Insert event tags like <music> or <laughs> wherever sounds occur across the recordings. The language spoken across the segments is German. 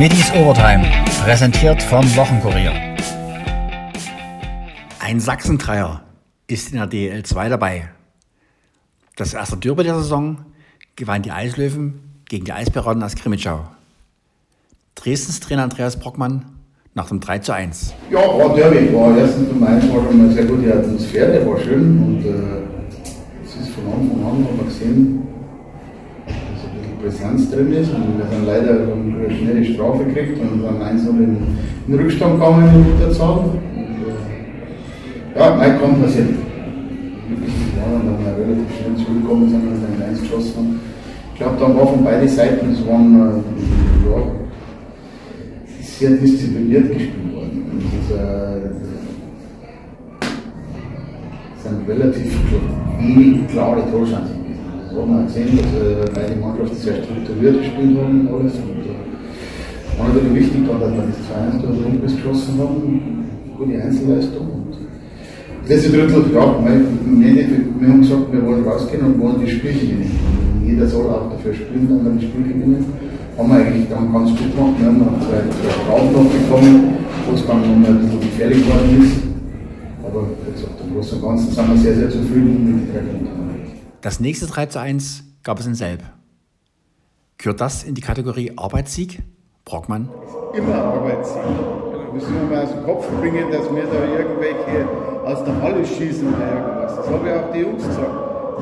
Middies Overtime, präsentiert vom Wochenkurier. Ein Sachsendreier ist in der DL 2 dabei. Das erste Derby der Saison gewann die Eislöwen gegen die Eispiraten aus Krimitschau. Dresdens Trainer Andreas Brockmann nach dem 3 zu 1. Ja, war Derby. War erstens um eins war schon mal sehr gute Atmosphäre, der war schön und äh, es ist von Anfang an, haben wir gesehen, Präsenz drin ist und wir haben leider eine schnelle Strafe gekriegt und dann eins noch in den Rückstand gegangen in der Zahl. Äh, ja, nein, kann passieren. War dann, dass wir relativ schnell zurückgekommen sind und dann eins geschossen haben. Ich glaube, dann war von beiden Seiten, es waren, äh, ja, sehr diszipliniert gespielt worden. Und das, äh, sind relativ wenig klare Torchancen Das hat man gesehen, dass beide Mannschaften sehr strukturiert gespielt haben und alles. Und, äh, war natürlich wichtig, dass wir das 2-1 durch den geschossen haben. Gute Einzelleistung. Und das letzte Drittel, ja, wir haben gesagt, wir wollen rausgehen und wollen die Spiele gewinnen. Jeder soll auch dafür spielen, dann wir das Spiel gewinnen haben wir eigentlich dann ganz gut gemacht. Wir haben noch zwei, zwei Strafen noch bekommen, wo es dann noch ein bisschen gefährlich geworden ist. Aber wie gesagt, im Großen und Ganzen sind wir sehr, sehr zufrieden mit den drei Punkten. Das nächste 3 zu 1 gab es in Selb. Gehört das in die Kategorie Arbeitssieg? Brockmann? Immer Arbeitssieg. Müssen wir mal aus dem Kopf bringen, dass wir da irgendwelche aus der Halle schießen oder irgendwas. Das habe ich auch die Jungs gesagt.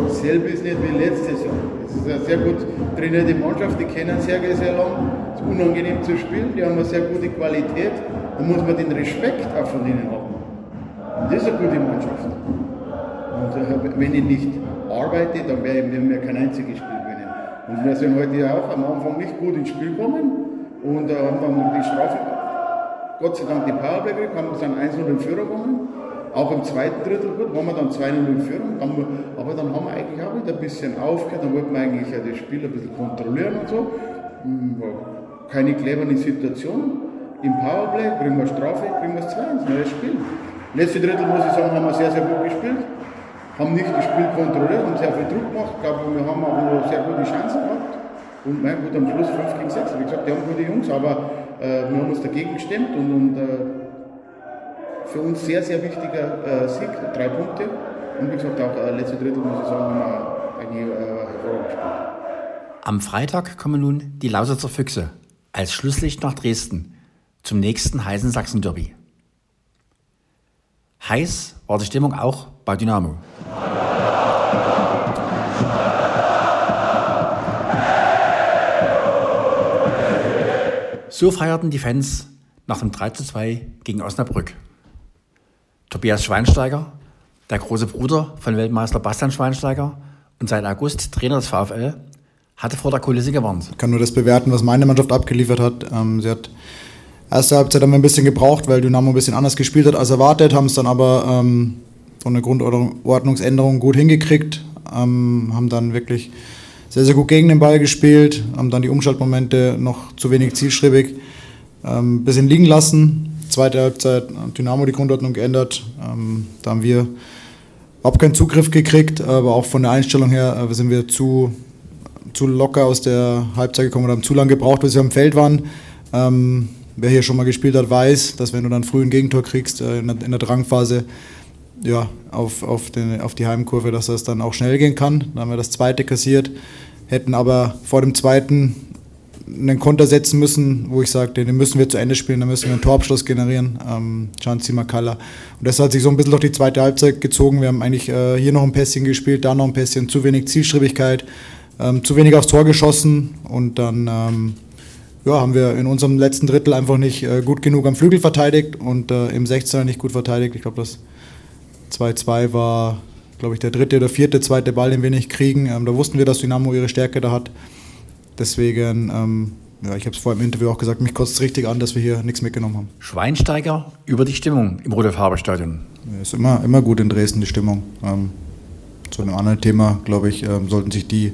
Dasselbe ist nicht wie letztes Jahr. Es ist eine sehr gut trainierte Mannschaft, die kennen Sergei sehr lang. Es ist unangenehm zu spielen, die haben eine sehr gute Qualität. Da muss man den Respekt auch von ihnen haben. Und das ist eine gute Mannschaft. Und wenn ich nicht arbeite, dann werden wir kein einziges Spiel gewinnen. Und wir sind heute auch am Anfang nicht gut ins Spiel gekommen und äh, haben dann die Strafe, Gott sei Dank die Powerplay gekriegt, haben dann 1-0 in Führung gekommen. Auch im zweiten Drittel gut, waren wir dann 2-0 in Führung, aber dann haben wir eigentlich auch wieder ein bisschen aufgehört, dann wollten wir eigentlich ja das Spiel ein bisschen kontrollieren und so. Hm, keine clevere Situation. Im Powerplay kriegen wir Strafe, kriegen wir das 2-1, neues Spiel. Letzte Drittel, muss ich sagen, haben wir sehr, sehr gut gespielt. Haben nicht das Spiel kontrolliert, haben sehr viel Druck gemacht. Ich glaube, wir haben auch sehr gute Chancen gehabt. Und mein gut, am Schluss 5 gegen 6. Wie gesagt, die haben gute Jungs, aber äh, wir haben uns dagegen gestemmt und, und äh, für uns sehr, sehr wichtiger äh, Sieg, drei Punkte. Und wie gesagt, auch äh, letzte Drittel, muss ich sagen, haben wir eigentlich äh, hervorragend gespielt. Am Freitag kommen nun die Lausitzer Füchse als Schlusslicht nach Dresden zum nächsten heißen Sachsen-Derby. Heiß war die Stimmung auch bei Dynamo. So feierten die Fans nach dem 3 zu 2 gegen Osnabrück. Tobias Schweinsteiger, der große Bruder von Weltmeister Bastian Schweinsteiger und seit August Trainer des VfL, hatte vor der Kulisse gewarnt. Ich kann nur das bewerten, was meine Mannschaft abgeliefert hat. Ähm, sie hat erste Halbzeit haben wir ein bisschen gebraucht, weil Dynamo ein bisschen anders gespielt hat als erwartet, haben es dann aber ähm, von der Grundordnungsänderung gut hingekriegt, ähm, haben dann wirklich sehr, sehr gut gegen den Ball gespielt, haben dann die Umschaltmomente noch zu wenig zielstrebig ein ähm, bisschen liegen lassen, zweite Halbzeit Dynamo die Grundordnung geändert. Ähm, da haben wir überhaupt keinen Zugriff gekriegt, aber auch von der Einstellung her äh, sind wir zu, zu locker aus der Halbzeit gekommen oder haben zu lange gebraucht, bis wir am Feld waren. Ähm, wer hier schon mal gespielt hat, weiß, dass wenn du dann früh ein Gegentor kriegst äh, in, der, in der Drangphase, ja, auf, auf, den, auf die Heimkurve, dass das dann auch schnell gehen kann. Dann haben wir das zweite kassiert, hätten aber vor dem zweiten einen Konter setzen müssen, wo ich sage, den müssen wir zu Ende spielen, da müssen wir einen Torabschluss generieren, ähm, Makala. Und das hat sich so ein bisschen durch die zweite Halbzeit gezogen. Wir haben eigentlich äh, hier noch ein Pässchen gespielt, da noch ein Pässchen, zu wenig Zielstrebigkeit, ähm, zu wenig aufs Tor geschossen und dann ähm, ja, haben wir in unserem letzten Drittel einfach nicht äh, gut genug am Flügel verteidigt und äh, im 16er nicht gut verteidigt. Ich glaube, das 2-2 war, glaube ich, der dritte oder vierte zweite Ball, den wir nicht kriegen. Ähm, da wussten wir, dass Dynamo ihre Stärke da hat. Deswegen, ähm, ja, ich habe es vorher im Interview auch gesagt, mich kotzt es richtig an, dass wir hier nichts mitgenommen haben. Schweinsteiger über die Stimmung im Rudolf-Haber-Stadion. Ja, ist immer, immer gut in Dresden, die Stimmung. Ähm, zu einem anderen Thema, glaube ich, ähm, sollten sich die,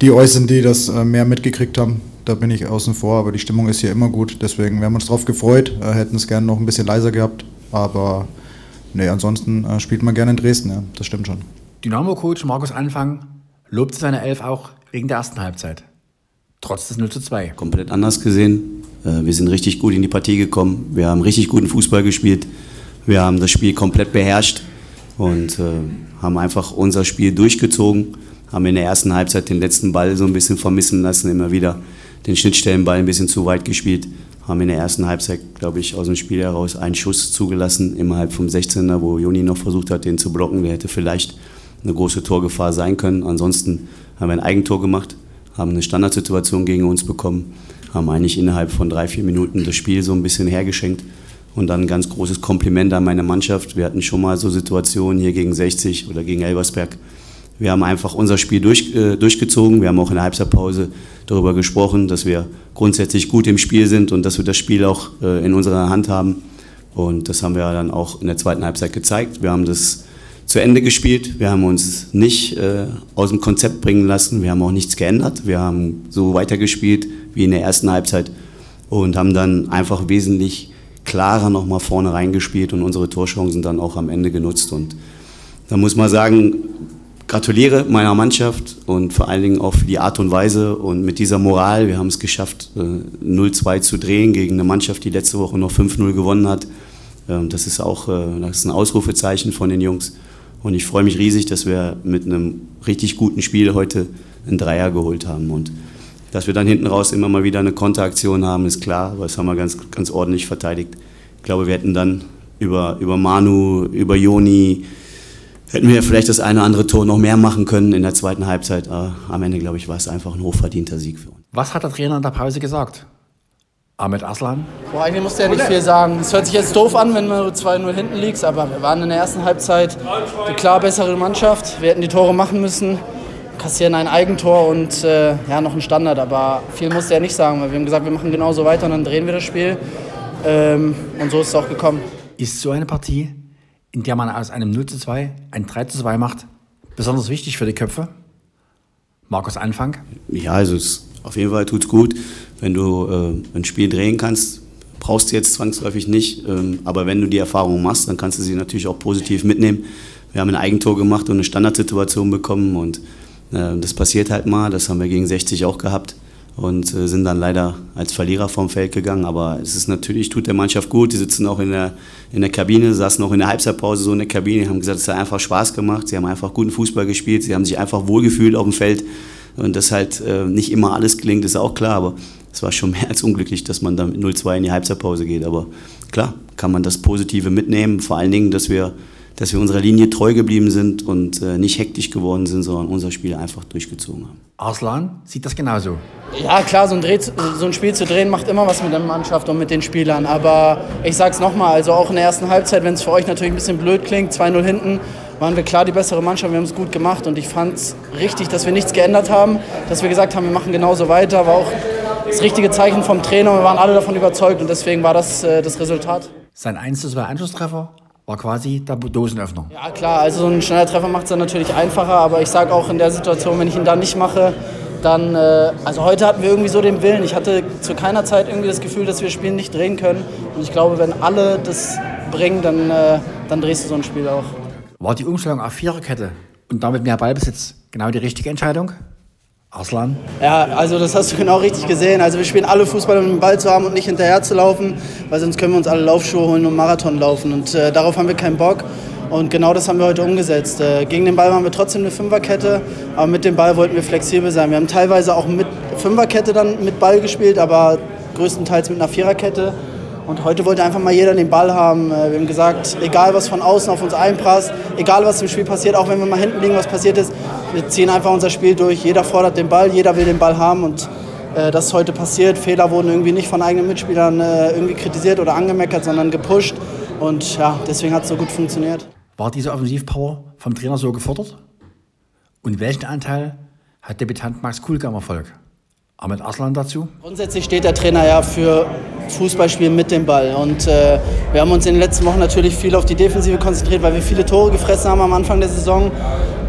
die äußern, die das äh, mehr mitgekriegt haben. Da bin ich außen vor, aber die Stimmung ist hier immer gut. Deswegen wir haben uns darauf gefreut, äh, hätten es gerne noch ein bisschen leiser gehabt. Aber nee, ansonsten äh, spielt man gerne in Dresden, ja, das stimmt schon. Dynamo-Coach Markus Anfang lobte seine Elf auch wegen der ersten Halbzeit trotz des 0 zu 2. Komplett anders gesehen. Äh, wir sind richtig gut in die Partie gekommen. Wir haben richtig guten Fußball gespielt. Wir haben das Spiel komplett beherrscht und äh, haben einfach unser Spiel durchgezogen. Haben in der ersten Halbzeit den letzten Ball so ein bisschen vermissen lassen, immer wieder den Schnittstellenball ein bisschen zu weit gespielt. Haben in der ersten Halbzeit, glaube ich, aus dem Spiel heraus einen Schuss zugelassen, innerhalb vom 16er, wo Joni noch versucht hat, den zu blocken. Der hätte vielleicht eine große Torgefahr sein können. Ansonsten haben wir ein Eigentor gemacht, haben eine Standardsituation gegen uns bekommen, haben eigentlich innerhalb von drei, vier Minuten das Spiel so ein bisschen hergeschenkt. Und dann ein ganz großes Kompliment an meine Mannschaft. Wir hatten schon mal so Situationen hier gegen 60 oder gegen Elversberg. Wir haben einfach unser Spiel durch, äh, durchgezogen. Wir haben auch in der Halbzeitpause darüber gesprochen, dass wir grundsätzlich gut im Spiel sind und dass wir das Spiel auch äh, in unserer Hand haben. Und das haben wir dann auch in der zweiten Halbzeit gezeigt. Wir haben das zu Ende gespielt. Wir haben uns nicht äh, aus dem Konzept bringen lassen. Wir haben auch nichts geändert. Wir haben so weitergespielt wie in der ersten Halbzeit und haben dann einfach wesentlich klarer nochmal vorne reingespielt und unsere Torchancen dann auch am Ende genutzt. Und da muss man sagen, gratuliere meiner Mannschaft und vor allen Dingen auch für die Art und Weise und mit dieser Moral. Wir haben es geschafft, 0-2 äh, zu drehen gegen eine Mannschaft, die letzte Woche noch 5-0 gewonnen hat. Ähm, das ist auch äh, das ist ein Ausrufezeichen von den Jungs. Und ich freue mich riesig, dass wir mit einem richtig guten Spiel heute einen Dreier geholt haben. Und dass wir dann hinten raus immer mal wieder eine Konteraktion haben, ist klar, aber das haben wir ganz, ganz ordentlich verteidigt. Ich glaube, wir hätten dann über, über Manu, über Joni, hätten wir vielleicht das eine oder andere Tor noch mehr machen können in der zweiten Halbzeit. Aber am Ende, glaube ich, war es einfach ein hochverdienter Sieg für uns. Was hat der Trainer in der Pause gesagt? Ahmed Aslan? Boah, eigentlich musste er nicht viel sagen. Es hört sich jetzt doof an, wenn du 2-0 hinten liegst, aber wir waren in der ersten Halbzeit die klar bessere Mannschaft. Wir hätten die Tore machen müssen, kassieren ein Eigentor und äh, ja, noch ein Standard. Aber viel musste er nicht sagen, weil wir haben gesagt, wir machen genauso weiter und dann drehen wir das Spiel. Ähm, und so ist es auch gekommen. Ist so eine Partie, in der man aus einem 0 zu 2 ein 3 zu 2 macht, besonders wichtig für die Köpfe? Markus Anfang? Ja, also es, auf jeden Fall tut es gut wenn du äh, ein Spiel drehen kannst, brauchst du jetzt zwangsläufig nicht. Ähm, aber wenn du die Erfahrung machst, dann kannst du sie natürlich auch positiv mitnehmen. Wir haben ein Eigentor gemacht und eine Standardsituation bekommen und äh, das passiert halt mal. Das haben wir gegen 60 auch gehabt und äh, sind dann leider als Verlierer vom Feld gegangen. Aber es ist natürlich, tut der Mannschaft gut. Die sitzen auch in der, in der Kabine, saßen auch in der Halbzeitpause so in der Kabine, haben gesagt, es hat einfach Spaß gemacht. Sie haben einfach guten Fußball gespielt, sie haben sich einfach wohlgefühlt auf dem Feld. Und dass halt äh, nicht immer alles gelingt, ist auch klar. Aber es war schon <laughs> mehr als unglücklich, dass man da mit 0-2 in die Halbzeitpause geht. Aber klar, kann man das Positive mitnehmen. Vor allen Dingen, dass wir, dass wir unserer Linie treu geblieben sind und äh, nicht hektisch geworden sind, sondern unser Spiel einfach durchgezogen haben. Arslan sieht das genauso. Ja, klar, so ein, Dreh, so ein, Spiel zu drehen macht immer was mit der Mannschaft und mit den Spielern. Aber ich sag's nochmal, also auch in der ersten Halbzeit, wenn es für euch natürlich ein bisschen blöd klingt, 2-0 hinten, waren wir klar die bessere Mannschaft, wir haben es gut gemacht und ich fand es richtig, dass wir nichts geändert haben, dass wir gesagt haben, wir machen genauso weiter, war auch das richtige Zeichen vom Trainer. Wir waren alle davon überzeugt und deswegen war das äh, das Resultat. Sein 1 2 Anschlusstreffer war quasi der Dosenöffner. Ja klar, also so ein schneller Treffer macht es dann natürlich einfacher, aber ich sage auch in der Situation, wenn ich ihn da nicht mache, dann, äh, also heute hatten wir irgendwie so den Willen. Ich hatte zu keiner Zeit irgendwie das Gefühl, dass wir das Spiel nicht drehen können. Und ich glaube, wenn alle das bringen, dann, äh, dann drehst du so ein Spiel auch. War die Umstellung auf Viererkette und damit mehr Ballbesitz genau die richtige Entscheidung? Arslan? Ja, also das hast du genau richtig gesehen. Also wir spielen alle Fußball, um den Ball zu haben und nicht hinterher zu laufen, weil sonst können wir uns alle Laufschuhe holen und Marathon laufen. Und äh, darauf haben wir keinen Bock. Und genau das haben wir heute umgesetzt. Äh, gegen den Ball waren wir trotzdem eine Fünferkette, aber mit dem Ball wollten wir flexibel sein. Wir haben teilweise auch mit Fünferkette dann mit Ball gespielt, aber größtenteils mit einer Viererkette. Und heute wollte einfach mal jeder den Ball haben. Äh, wir haben gesagt, egal was von außen auf uns einprasst, egal was im Spiel passiert, auch wenn wir mal hinten liegen, was passiert ist, wir ziehen einfach unser Spiel durch. Jeder fordert den Ball, jeder will den Ball haben und äh, das ist heute passiert. Fehler wurden irgendwie nicht von eigenen Mitspielern äh, irgendwie kritisiert oder angemeckert, sondern gepusht. Und ja, deswegen hat es so gut funktioniert. War diese Offensivpower vom Trainer so gefordert? Und welchen Anteil hat Debütant Max Kulke am Erfolg? Ahmed Aslan dazu? Grundsätzlich steht der Trainer ja für Fußballspielen mit dem Ball. Und äh, wir haben uns in den letzten Wochen natürlich viel auf die Defensive konzentriert, weil wir viele Tore gefressen haben am Anfang der Saison.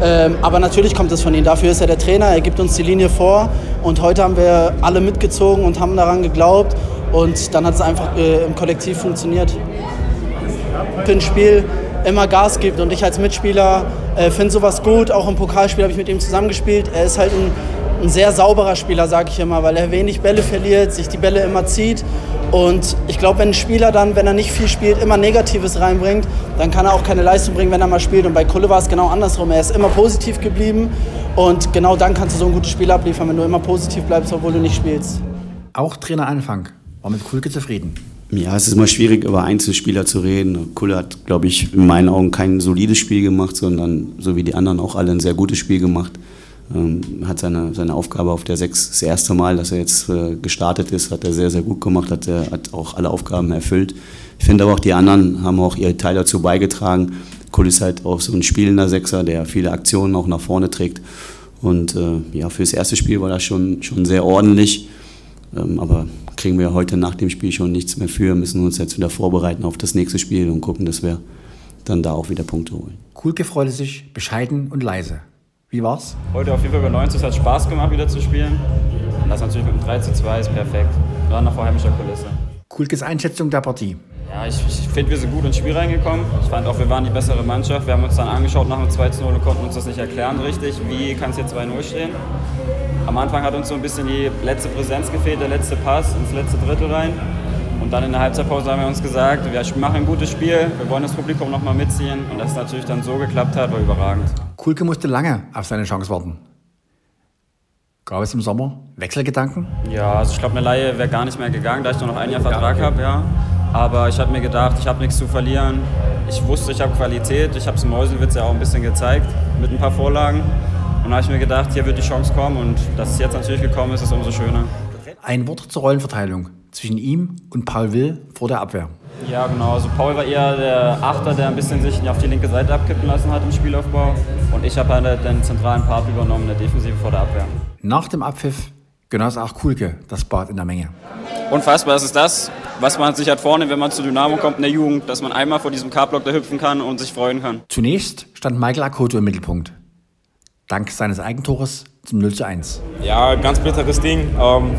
Ähm, aber natürlich kommt es von ihm. Dafür ist er der Trainer. Er gibt uns die Linie vor. Und heute haben wir alle mitgezogen und haben daran geglaubt. Und dann hat es einfach äh, im Kollektiv funktioniert. Für ein Spiel immer Gas gibt. Und ich als Mitspieler äh, finde sowas gut. Auch im Pokalspiel habe ich mit ihm zusammengespielt. Er ist halt ein ein sehr sauberer Spieler, sage ich immer, weil er wenig Bälle verliert, sich die Bälle immer zieht. Und ich glaube, wenn ein Spieler dann, wenn er nicht viel spielt, immer Negatives reinbringt, dann kann er auch keine Leistung bringen, wenn er mal spielt. Und bei Kulle war es genau andersrum. Er ist immer positiv geblieben und genau dann kannst du so ein gutes Spiel abliefern, wenn du immer positiv bleibst, obwohl du nicht spielst. Auch Trainer Anfang war mit Kulke zufrieden. Ja, es ist immer schwierig, über Einzelspieler zu reden. Kulle hat, glaube ich, in meinen Augen kein solides Spiel gemacht, sondern so wie die anderen auch alle ein sehr gutes Spiel gemacht. Ähm, hat seine, seine Aufgabe auf der Sechs das erste Mal, dass er jetzt äh, gestartet ist, hat er sehr, sehr gut gemacht, hat, er, hat auch alle Aufgaben erfüllt. Ich finde aber auch die anderen haben auch ihr Teil dazu beigetragen. Kulle ist halt auch so ein spielender Sechser, der viele Aktionen auch nach vorne trägt. Und äh, ja, für das erste Spiel war das schon, schon sehr ordentlich. Ähm, aber kriegen wir heute nach dem Spiel schon nichts mehr für, müssen uns jetzt wieder vorbereiten auf das nächste Spiel und gucken, dass wir dann da auch wieder Punkte holen. Kulke freute sich, bescheiden und leise. Wie war's? Heute auf jeden Fall über 90. Es hat Spaß gemacht, wieder zu spielen. Und das natürlich mit dem 3 zu 2 ist perfekt. Gerade nach vorheimischer Kulisse. Kulkes Einschätzung der Partie. Ja, ich, ich finde, wir sind gut ins Spiel reingekommen. Ich fand auch, wir waren die bessere Mannschaft. Wir haben uns dann angeschaut nach dem 2 zu 0 und konnten uns das nicht erklären richtig. Wie kann es hier 2-0 stehen? Am Anfang hat uns so ein bisschen die letzte Präsenz gefehlt, der letzte Pass ins letzte Drittel rein. Und dann in der Halbzeitpause haben wir uns gesagt, wir machen ein gutes Spiel, wir wollen das Publikum nochmal mitziehen. Und dass es natürlich dann so geklappt hat, war überragend. Kulke musste lange auf seine Chance warten. Gab es im Sommer Wechselgedanken? Ja, also ich glaube, eine Laie wäre gar nicht mehr gegangen, da ich nur noch ein Jahr Vertrag habe. Ja. Aber ich habe mir gedacht, ich habe nichts zu verlieren. Ich wusste, ich habe Qualität. Ich habe es im Meuselwitz ja auch ein bisschen gezeigt mit ein paar Vorlagen. Und da habe ich mir gedacht, hier wird die Chance kommen. Und dass es jetzt natürlich gekommen ist, ist umso schöner. Ein Wort zur Rollenverteilung zwischen ihm und Paul Will vor der Abwehr. Ja, genau. Also Paul war eher der Achter, der ein bisschen sich auf die linke Seite abkippen lassen hat im Spielaufbau. Und ich habe halt den zentralen Part übernommen, der Defensive vor der Abwehr. Nach dem Abpfiff genoss auch Kulke das Bad in der Menge. Unfassbar, das ist das, was man sich hat vorne, wenn man zu Dynamo kommt in der Jugend, dass man einmal vor diesem K-Block da hüpfen kann und sich freuen kann. Zunächst stand Michael Akoto im Mittelpunkt. Dank seines Eigentores zum 0 zu 1. Ja, ganz bitteres Ding. Ähm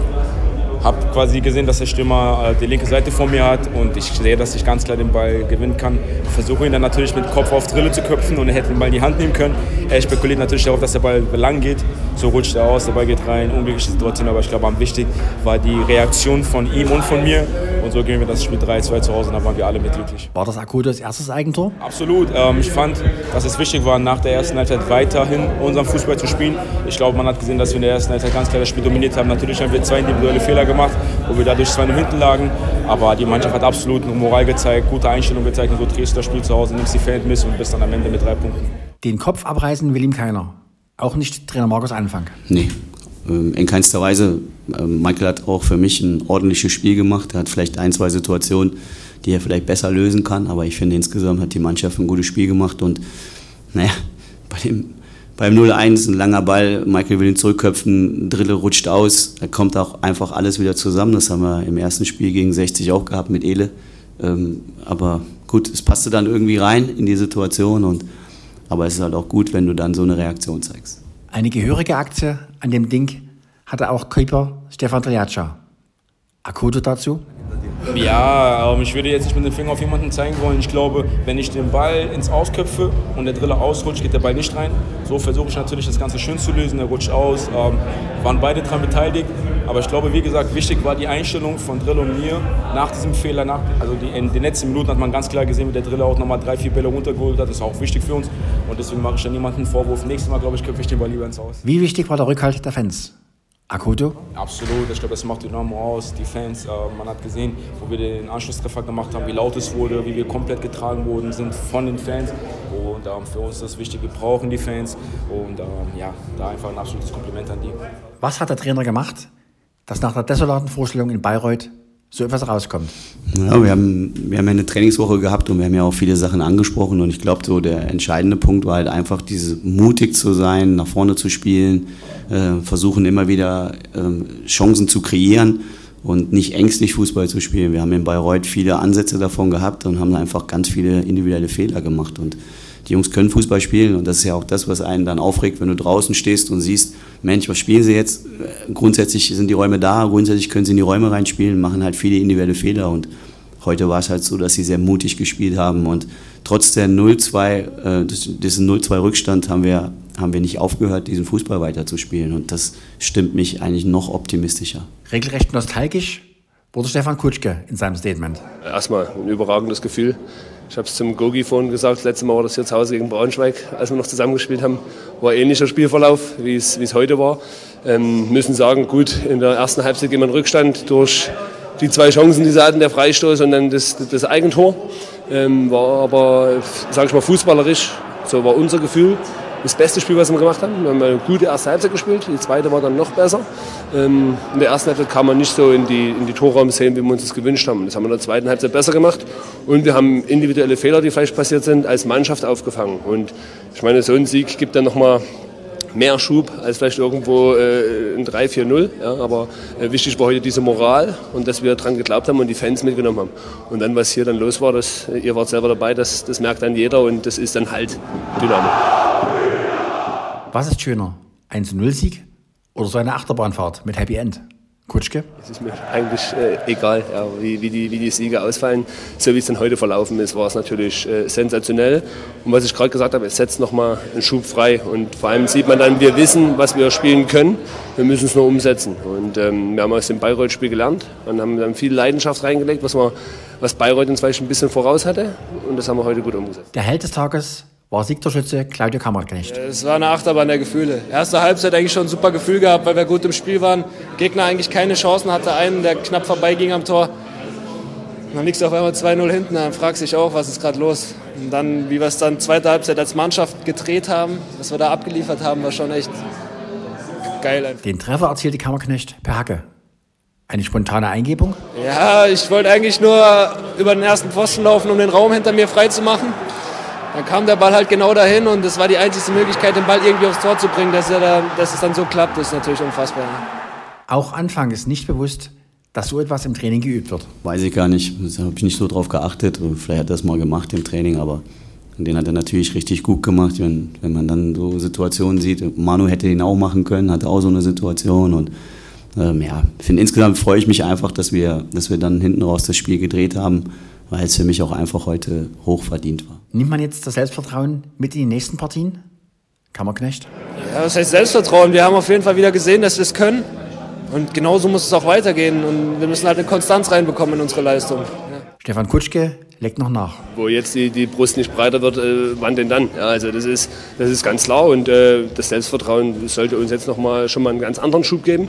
habe quasi gesehen, dass der Stürmer äh, die linke Seite vor mir hat und ich sehe, dass ich ganz klar den Ball gewinnen kann. Versuche ihn dann natürlich mit Kopf auf Drille zu köpfen und er hätte den Ball in die Hand nehmen können. Er spekuliert natürlich darauf, dass der Ball lang geht. So rutscht er aus, der Ball geht rein. Unglückliche Situation, aber ich glaube, am wichtig war die Reaktion von ihm und von mir. Und so gehen wir das Spiel 3-2 zu Hause und da waren wir alle mit glücklich. War das Akutos erstes Eigentor? Absolut. Ähm, ich fand, dass es wichtig war, nach der ersten Halbzeit weiterhin unseren Fußball zu spielen. Ich glaube, man hat gesehen, dass wir in der ersten Halbzeit ganz klar das Spiel dominiert haben. Natürlich haben wir zwei individuelle Fehler gemacht, wo wir dadurch 2 hinten lagen. Aber die Mannschaft hat absolut Moral gezeigt, gute Einstellung gezeigt. Und so drehst du das Spiel zu Hause, nimmst die Fans mit und bist dann am Ende mit drei Punkten. Den Kopf abreißen will ihm keiner. Auch nicht Trainer Markus Anfang. Nee, in keinster Weise. Ähm, Michael hat auch für mich ein ordentliches Spiel gemacht. Er hat vielleicht ein, zwei Situationen, die er vielleicht besser lösen kann. Aber ich finde, insgesamt hat die Mannschaft ein gutes Spiel gemacht. Und naja, <laughs> bei dem beim 0-1 ein langer Ball, Michael will ihn zurückköpfen, Drille rutscht aus, da kommt auch einfach alles wieder zusammen. Das haben wir im ersten Spiel gegen 60 auch gehabt mit Ele. Ähm, aber gut, es passte dann irgendwie rein in die Situation. Und, aber es ist halt auch gut, wenn du dann so eine Reaktion zeigst. Eine gehörige Aktie an dem Ding hatte auch Keeper Stefan Triaccia. Akuto dazu? Ja, ich würde jetzt nicht mit dem Finger auf jemanden zeigen wollen. Ich glaube, wenn ich den Ball ins Ausköpfe und der Driller ausrutscht, geht der Ball nicht rein. So versuche ich natürlich das Ganze schön zu lösen. Er rutscht aus. Ähm, waren beide daran beteiligt. Aber ich glaube, wie gesagt, wichtig war die Einstellung von Drill und mir nach diesem Fehler. Nach, also die, in den letzten Minuten hat man ganz klar gesehen, wie der Driller auch nochmal drei, vier Bälle runtergeholt hat. Das ist auch wichtig für uns. Und deswegen mache ich da niemanden einen Vorwurf. Nächstes Mal, glaube ich, köpfe ich den Ball lieber ins Aus. Wie wichtig war der Rückhalt der Fans? Akuto? Absolut, ich glaube, das macht Dynamo aus. Die Fans, äh, man hat gesehen, wo wir den Anschlusstreffer gemacht haben, wie laut es wurde, wie wir komplett getragen wurden sind von den Fans. Und ähm, für uns das wichtig, wir brauchen die Fans. Und ähm, ja, da einfach ein absolutes Kompliment an die. Was hat der Trainer gemacht, dass nach der desolaten Vorstellung in Bayreuth so etwas rauskommt. Ja, wir haben, wir haben eine Trainingswoche gehabt und wir haben ja auch viele Sachen angesprochen und ich glaube, so der entscheidende Punkt war halt einfach, diese mutig zu sein, nach vorne zu spielen, äh, versuchen immer wieder äh, Chancen zu kreieren und nicht ängstlich Fußball zu spielen. Wir haben in Bayreuth viele Ansätze davon gehabt und haben einfach ganz viele individuelle Fehler gemacht und die Jungs können Fußball spielen und das ist ja auch das, was einen dann aufregt, wenn du draußen stehst und siehst, Mensch, was spielen sie jetzt? Grundsätzlich sind die Räume da, grundsätzlich können sie in die Räume reinspielen, machen halt viele individuelle Fehler und heute war es halt so, dass sie sehr mutig gespielt haben und trotz der 0-2, äh, diesen 0-2 Rückstand haben wir, haben wir nicht aufgehört, diesen Fußball weiterzuspielen. Und das stimmt mich eigentlich noch optimistischer. Regelrecht nostalgisch wurde Stefan Kutschke in seinem Statement. Erstmal ein überragendes Gefühl. Ich habe es zum Gogi vorhin gesagt, das letzte Mal war das hier zu Hause gegen Braunschweig, als wir noch zusammengespielt haben. War ähnlicher Spielverlauf, wie es, heute war. Ähm, müssen sagen, gut, in der ersten Halbzeit gehen wir Rückstand durch die zwei Chancen, die sie hatten, der Freistoß und dann das, das Eigentor. Ähm, war aber, sage ich mal, fußballerisch, so war unser Gefühl, das beste Spiel, was wir gemacht haben. Wir haben eine gute erste Halbzeit gespielt, die zweite war dann noch besser. Ähm, in der ersten Halbzeit kam man nicht so in die, in die Torraumszenen, wie wir uns das gewünscht haben. Das haben wir in der zweiten Halbzeit besser gemacht. Und wir haben individuelle Fehler, die vielleicht passiert sind, als Mannschaft aufgefangen. Und ich meine, so ein Sieg gibt dann nochmal mehr Schub als vielleicht irgendwo äh, ein 3-4-0. Ja, aber äh, wichtig war heute diese Moral und dass wir daran geglaubt haben und die Fans mitgenommen haben. Und dann, was hier dann los war, das, ihr wart selber dabei, das, das merkt dann jeder und das ist dann halt Dynamo. Was ist schöner? 1-0-Sieg oder so eine Achterbahnfahrt mit Happy End? Kutschke? Es ist mir eigentlich äh, egal, ja, wie, wie, die, wie die Siege ausfallen. So wie es dann heute verlaufen ist, war es natürlich äh, sensationell. Und was ich gerade gesagt habe, es setzt nochmal einen Schub frei. Und vor allem sieht man dann, wir wissen, was wir spielen können. Wir müssen es nur umsetzen. Und ähm, wir haben aus dem Bayreuth-Spiel gelernt und haben dann viel Leidenschaft reingelegt, was, wir, was Bayreuth uns vielleicht ein bisschen voraus hatte. Und das haben wir heute gut umgesetzt. Der Held des Tages war Siegtorschütze Claudio Kammerknecht. Es war eine Achterbahn der Gefühle. Erste Halbzeit eigentlich schon ein super Gefühl gehabt, weil wir gut im Spiel waren. Gegner eigentlich keine Chancen hatte, einen, der knapp vorbeiging am Tor. Und dann liegst du auf einmal 2-0 hinten, dann fragst du dich auch, was ist gerade los. Und dann, wie wir es dann zweite Halbzeit als Mannschaft gedreht haben, was wir da abgeliefert haben, war schon echt geil. Einfach. Den Treffer erzielte Kammerknecht per Hacke. Eine spontane Eingebung? Ja, ich wollte eigentlich nur über den ersten Pfosten laufen, um den Raum hinter mir frei zu machen. Dann kam der Ball halt genau dahin und das war die einzige Möglichkeit, den Ball irgendwie aufs Tor zu bringen. Dass, er da, dass es dann so klappt, ist natürlich unfassbar. Auch Anfang ist nicht bewusst, dass so etwas im Training geübt wird. Weiß ich gar nicht. Da habe ich nicht so drauf geachtet. Vielleicht hat er das mal gemacht im Training, aber den hat er natürlich richtig gut gemacht. Wenn, wenn man dann so Situationen sieht, Manu hätte ihn auch machen können, hatte auch so eine Situation. Und ähm, ja, ich finde insgesamt freue ich mich einfach, dass wir, dass wir dann hinten raus das Spiel gedreht haben, weil es für mich auch einfach heute hoch verdient war. Nimmt man jetzt das Selbstvertrauen mit in die nächsten Partien? Kammerknecht? Ja, das heißt Selbstvertrauen. Wir haben auf jeden Fall wieder gesehen, dass wir es können. Und genauso muss es auch weitergehen. Und wir müssen halt eine Konstanz reinbekommen in unsere Leistung. Ja. Stefan Kutschke legt noch nach. Wo jetzt die, die Brust nicht breiter wird, äh, wann denn dann? Ja, also das ist, das ist ganz klar. Und äh, das Selbstvertrauen sollte uns jetzt noch mal, schon mal einen ganz anderen Schub geben.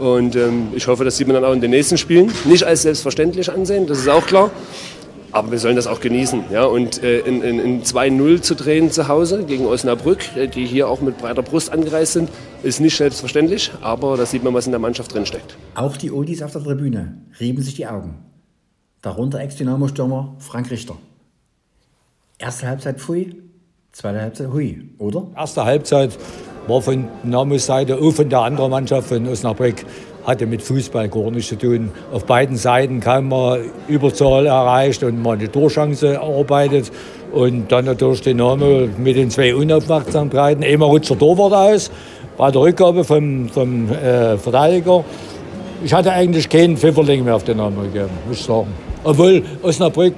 Und ähm, ich hoffe, das sieht man dann auch in den nächsten Spielen. Nicht als selbstverständlich ansehen, das ist auch klar. Aber wir sollen das auch genießen. Ja? Und äh, in, in, in 2-0 zu drehen zu Hause gegen Osnabrück, äh, die hier auch mit breiter Brust angereist sind, ist nicht selbstverständlich. Aber da sieht man, was in der Mannschaft drinsteckt. Auch die Oldies auf der Tribüne rieben sich die Augen. Darunter Ex-Dynamo-Stürmer Frank Richter. Erste Halbzeit Pfui, zweite Halbzeit Hui, oder? Erste Halbzeit war von Dynamos Seite, auch von der anderen Mannschaft von Osnabrück, hatte mit Fußball gar nichts zu tun. Auf beiden Seiten kaum mal Überzahl erreicht und mal eine Torchance erarbeitet. Und dann natürlich Dynamo mit den zwei Unaufmerksamkeiten. Einmal rutscht der Torwart aus bei der Rückgabe vom, vom äh, Verteidiger. Ich hatte eigentlich keinen Pfifferling mehr auf Dynamo gegeben, muss ich sagen. Obwohl Osnabrück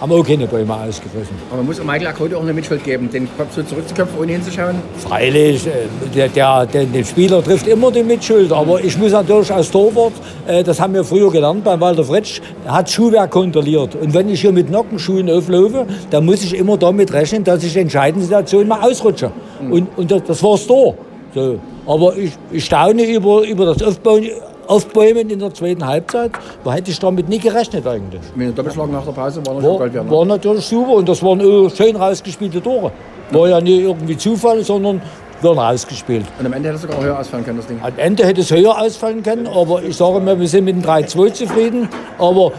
haben auch keine Bäume ausgerissen. Aber man muss Michael Akode auch eine Mitschuld geben, den Kopf so zurückzuköpfen, ohne hinzuschauen. Freilich, äh, der, der, der, den Spieler trifft immer die Mitschuld. Aber ich muss natürlich als Torwart, äh, das haben wir früher gelernt beim Walter Fritsch, hat Schuhwerk kontrolliert. Und wenn ich hier mit Nockenschuhen auflaufe, dann muss ich immer damit rechnen, dass ich in entscheidenden Situationen mal ausrutsche. Mhm. Und, und das, das war's da. So. Aber ich, ich staune über, über das Aufbauen aufbäumen in der zweiten Halbzeit. Da hätte ich damit nie gerechnet eigentlich. Mit dem Doppelschlag nach der Pause war, war, Gold wert, ne? war natürlich super und das waren schön rausgespielte Tore. War ja nicht irgendwie Zufall, sondern werden rausgespielt. Und am Ende hätte es sogar höher ausfallen können, das Ding? Am Ende hätte es höher ausfallen können, aber ich sage mal, wir sind mit dem 3-2 zufrieden. Aber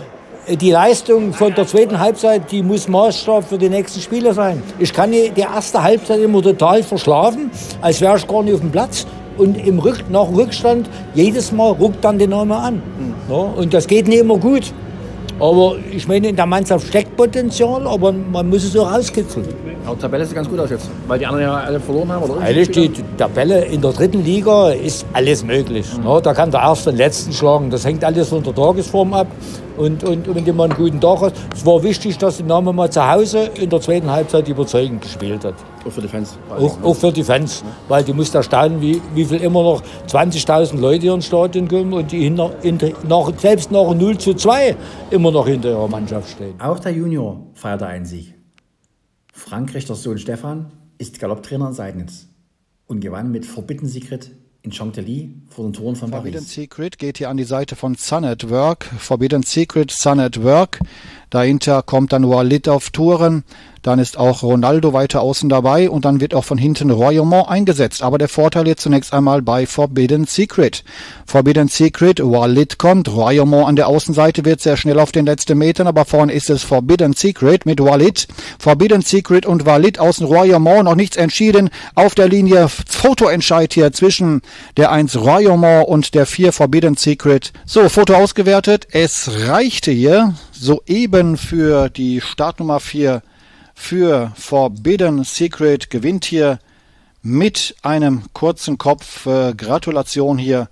die Leistung von der zweiten Halbzeit, die muss Maßstab für die nächsten Spiele sein. Ich kann die erste Halbzeit immer total verschlafen, als wäre ich gar nicht auf dem Platz und im Rück, nach dem Rückstand jedes Mal ruckt dann die Name an. Ja, und das geht nicht immer gut. Aber ich meine, in der Mannschaft steckt Potenzial, aber man muss es so rauskitzeln. Ja, die Tabelle sieht ganz gut aus jetzt, weil die anderen ja alle verloren haben. Oder Eigentlich die Tabelle in der dritten Liga ist alles möglich. Mhm. Ja, da kann der Erste den Letzten schlagen. Das hängt alles von der Tagesform ab. Und, und, und immer einen guten Tag hast. Es war wichtig, dass Dynamo mal zu Hause in der zweiten Halbzeit überzeugend gespielt hat. Auch für die Fans. Auch, auch für die Fans, weil du musst erstaunen, wie, wie viel immer noch 20.000 Leute hier ins Stadion kommen und die hinter, hinter, nach, selbst nach 0 zu 2 immer noch hinter ihrer Mannschaft stehen. Auch der Junior feierte einen Sieg. Frank Richters Sohn Stefan ist Galopptrainer in Seidnitz und gewann mit Forbidden Secret in Chantilly vor den Toren von Forbidden Paris. Secret geht hier an die Seite von Sun at Work. Forbidden Secret, Sun at Work. Dahinter kommt dann Walid auf Touren. Dann ist auch Ronaldo weiter außen dabei und dann wird auch von hinten Royaumont eingesetzt. Aber der Vorteil jetzt zunächst einmal bei Forbidden Secret. Forbidden Secret, Walid kommt, Royaumont an der Außenseite wird sehr schnell auf den letzten Metern, aber vorne ist es Forbidden Secret mit Walid. Forbidden Secret und Walid außen Royaumont, noch nichts entschieden. Auf der Linie Fotoentscheid hier zwischen der 1 Royaumont und der 4 Forbidden Secret. So, Foto ausgewertet. Es reichte hier soeben für die Startnummer 4 für Forbidden Secret gewinnt hier mit einem kurzen Kopf. Äh, Gratulation hier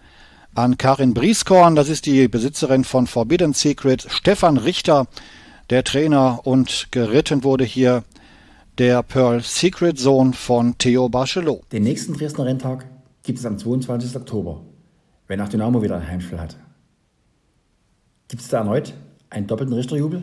an Karin Brieskorn, das ist die Besitzerin von Forbidden Secret. Stefan Richter, der Trainer und geritten wurde hier der Pearl Secret Sohn von Theo Barcelot. Den nächsten Dresdner Renntag gibt es am 22. Oktober, wenn auch Dynamo wieder ein Heimspiel hat. Gibt es da erneut einen doppelten Richterjubel?